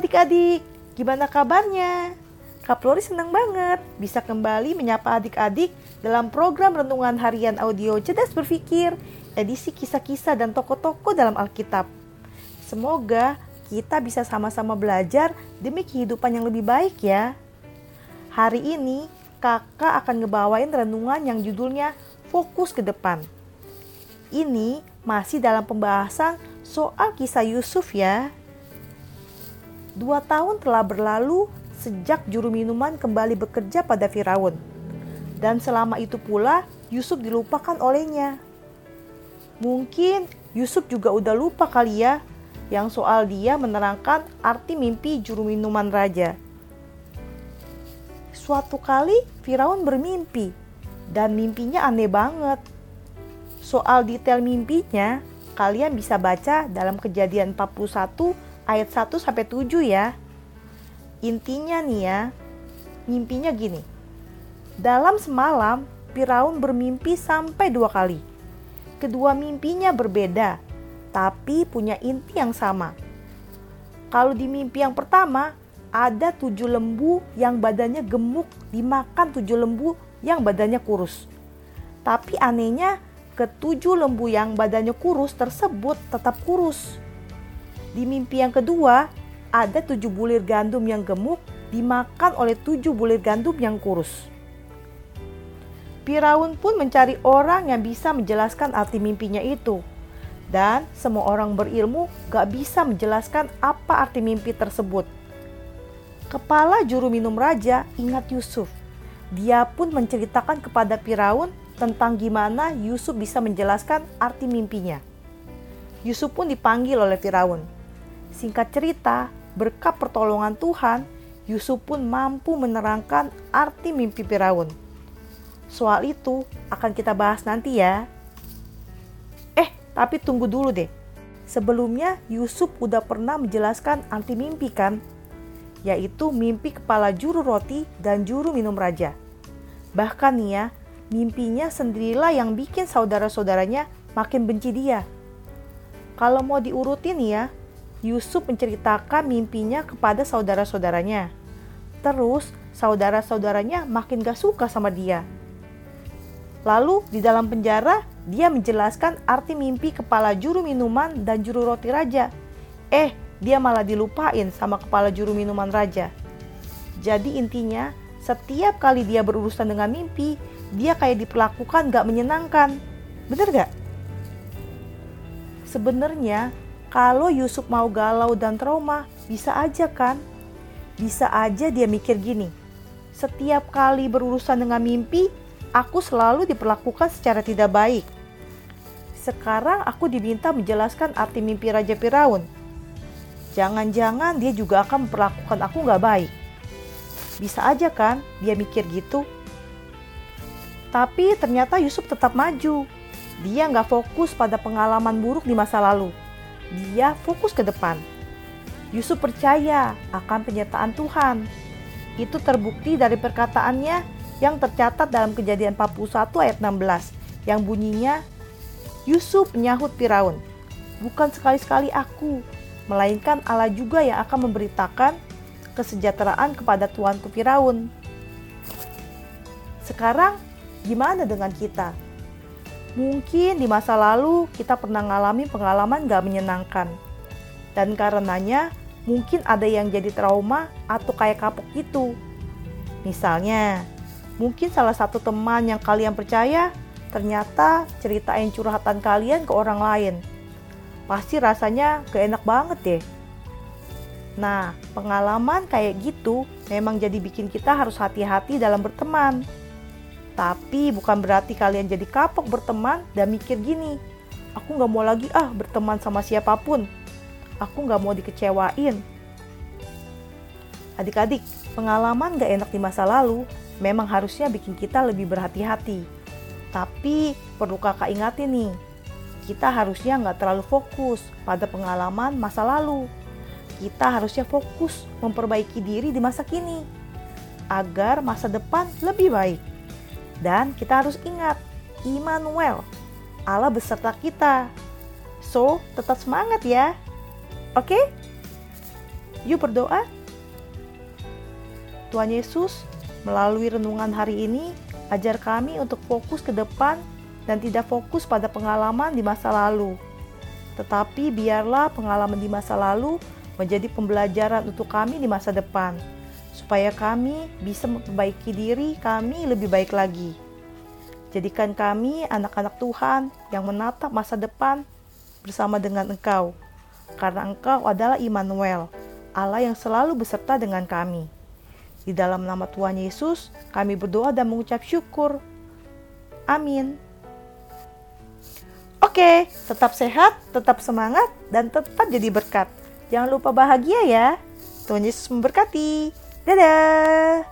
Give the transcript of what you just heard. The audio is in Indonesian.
adik-adik, gimana kabarnya? Kak Flori senang banget bisa kembali menyapa adik-adik dalam program Renungan Harian Audio Cerdas Berpikir, edisi kisah-kisah dan tokoh-tokoh dalam Alkitab. Semoga kita bisa sama-sama belajar demi kehidupan yang lebih baik ya. Hari ini kakak akan ngebawain renungan yang judulnya Fokus ke Depan. Ini masih dalam pembahasan soal kisah Yusuf ya. Dua tahun telah berlalu sejak juru minuman kembali bekerja pada Firaun. Dan selama itu pula Yusuf dilupakan olehnya. Mungkin Yusuf juga udah lupa kali ya yang soal dia menerangkan arti mimpi juru minuman raja. Suatu kali Firaun bermimpi dan mimpinya aneh banget. Soal detail mimpinya kalian bisa baca dalam kejadian 41 ayat 1 sampai 7 ya. Intinya nih ya, mimpinya gini. Dalam semalam, Firaun bermimpi sampai dua kali. Kedua mimpinya berbeda, tapi punya inti yang sama. Kalau di mimpi yang pertama, ada tujuh lembu yang badannya gemuk dimakan tujuh lembu yang badannya kurus. Tapi anehnya, ketujuh lembu yang badannya kurus tersebut tetap kurus. Di mimpi yang kedua, ada tujuh bulir gandum yang gemuk dimakan oleh tujuh bulir gandum yang kurus. Firaun pun mencari orang yang bisa menjelaskan arti mimpinya itu. Dan semua orang berilmu gak bisa menjelaskan apa arti mimpi tersebut. Kepala juru minum raja ingat Yusuf. Dia pun menceritakan kepada Firaun tentang gimana Yusuf bisa menjelaskan arti mimpinya. Yusuf pun dipanggil oleh Firaun. Singkat cerita, berkat pertolongan Tuhan, Yusuf pun mampu menerangkan arti mimpi Firaun. Soal itu akan kita bahas nanti ya. Eh, tapi tunggu dulu deh. Sebelumnya Yusuf udah pernah menjelaskan arti mimpi kan? Yaitu mimpi kepala juru roti dan juru minum raja. Bahkan nih ya, mimpinya sendirilah yang bikin saudara-saudaranya makin benci dia. Kalau mau diurutin ya, Yusuf menceritakan mimpinya kepada saudara-saudaranya. Terus, saudara-saudaranya makin gak suka sama dia. Lalu, di dalam penjara, dia menjelaskan arti mimpi kepala juru minuman dan juru roti raja. Eh, dia malah dilupain sama kepala juru minuman raja. Jadi intinya, setiap kali dia berurusan dengan mimpi, dia kayak diperlakukan gak menyenangkan. Bener gak? Sebenarnya kalau Yusuf mau galau dan trauma, bisa aja kan? Bisa aja dia mikir gini. Setiap kali berurusan dengan mimpi, aku selalu diperlakukan secara tidak baik. Sekarang aku diminta menjelaskan arti mimpi Raja Firaun. Jangan-jangan dia juga akan memperlakukan aku gak baik. Bisa aja kan dia mikir gitu. Tapi ternyata Yusuf tetap maju. Dia gak fokus pada pengalaman buruk di masa lalu dia fokus ke depan. Yusuf percaya akan penyertaan Tuhan. Itu terbukti dari perkataannya yang tercatat dalam kejadian 41 ayat 16 yang bunyinya Yusuf menyahut Firaun, bukan sekali-sekali aku, melainkan Allah juga yang akan memberitakan kesejahteraan kepada tuanku Firaun. Sekarang gimana dengan kita? Mungkin di masa lalu kita pernah mengalami pengalaman gak menyenangkan. Dan karenanya mungkin ada yang jadi trauma atau kayak kapok gitu. Misalnya, mungkin salah satu teman yang kalian percaya ternyata ceritain curhatan kalian ke orang lain. Pasti rasanya gak enak banget deh. Nah, pengalaman kayak gitu memang jadi bikin kita harus hati-hati dalam berteman. Tapi bukan berarti kalian jadi kapok berteman dan mikir gini, aku gak mau lagi ah berteman sama siapa pun. Aku gak mau dikecewain. Adik-adik, pengalaman gak enak di masa lalu memang harusnya bikin kita lebih berhati-hati. Tapi perlu kakak ingatin nih, kita harusnya nggak terlalu fokus pada pengalaman masa lalu. Kita harusnya fokus memperbaiki diri di masa kini agar masa depan lebih baik. Dan kita harus ingat, Immanuel, Allah beserta kita. So, tetap semangat ya. Oke? Yuk berdoa. Tuhan Yesus, melalui renungan hari ini, ajar kami untuk fokus ke depan dan tidak fokus pada pengalaman di masa lalu. Tetapi biarlah pengalaman di masa lalu menjadi pembelajaran untuk kami di masa depan, supaya kami bisa memperbaiki diri kami lebih baik lagi. Jadikan kami anak-anak Tuhan yang menatap masa depan bersama dengan Engkau, karena Engkau adalah Immanuel, Allah yang selalu beserta dengan kami. Di dalam nama Tuhan Yesus, kami berdoa dan mengucap syukur. Amin. Oke, tetap sehat, tetap semangat, dan tetap jadi berkat. Jangan lupa bahagia ya. Tuhan Yesus memberkati. 对对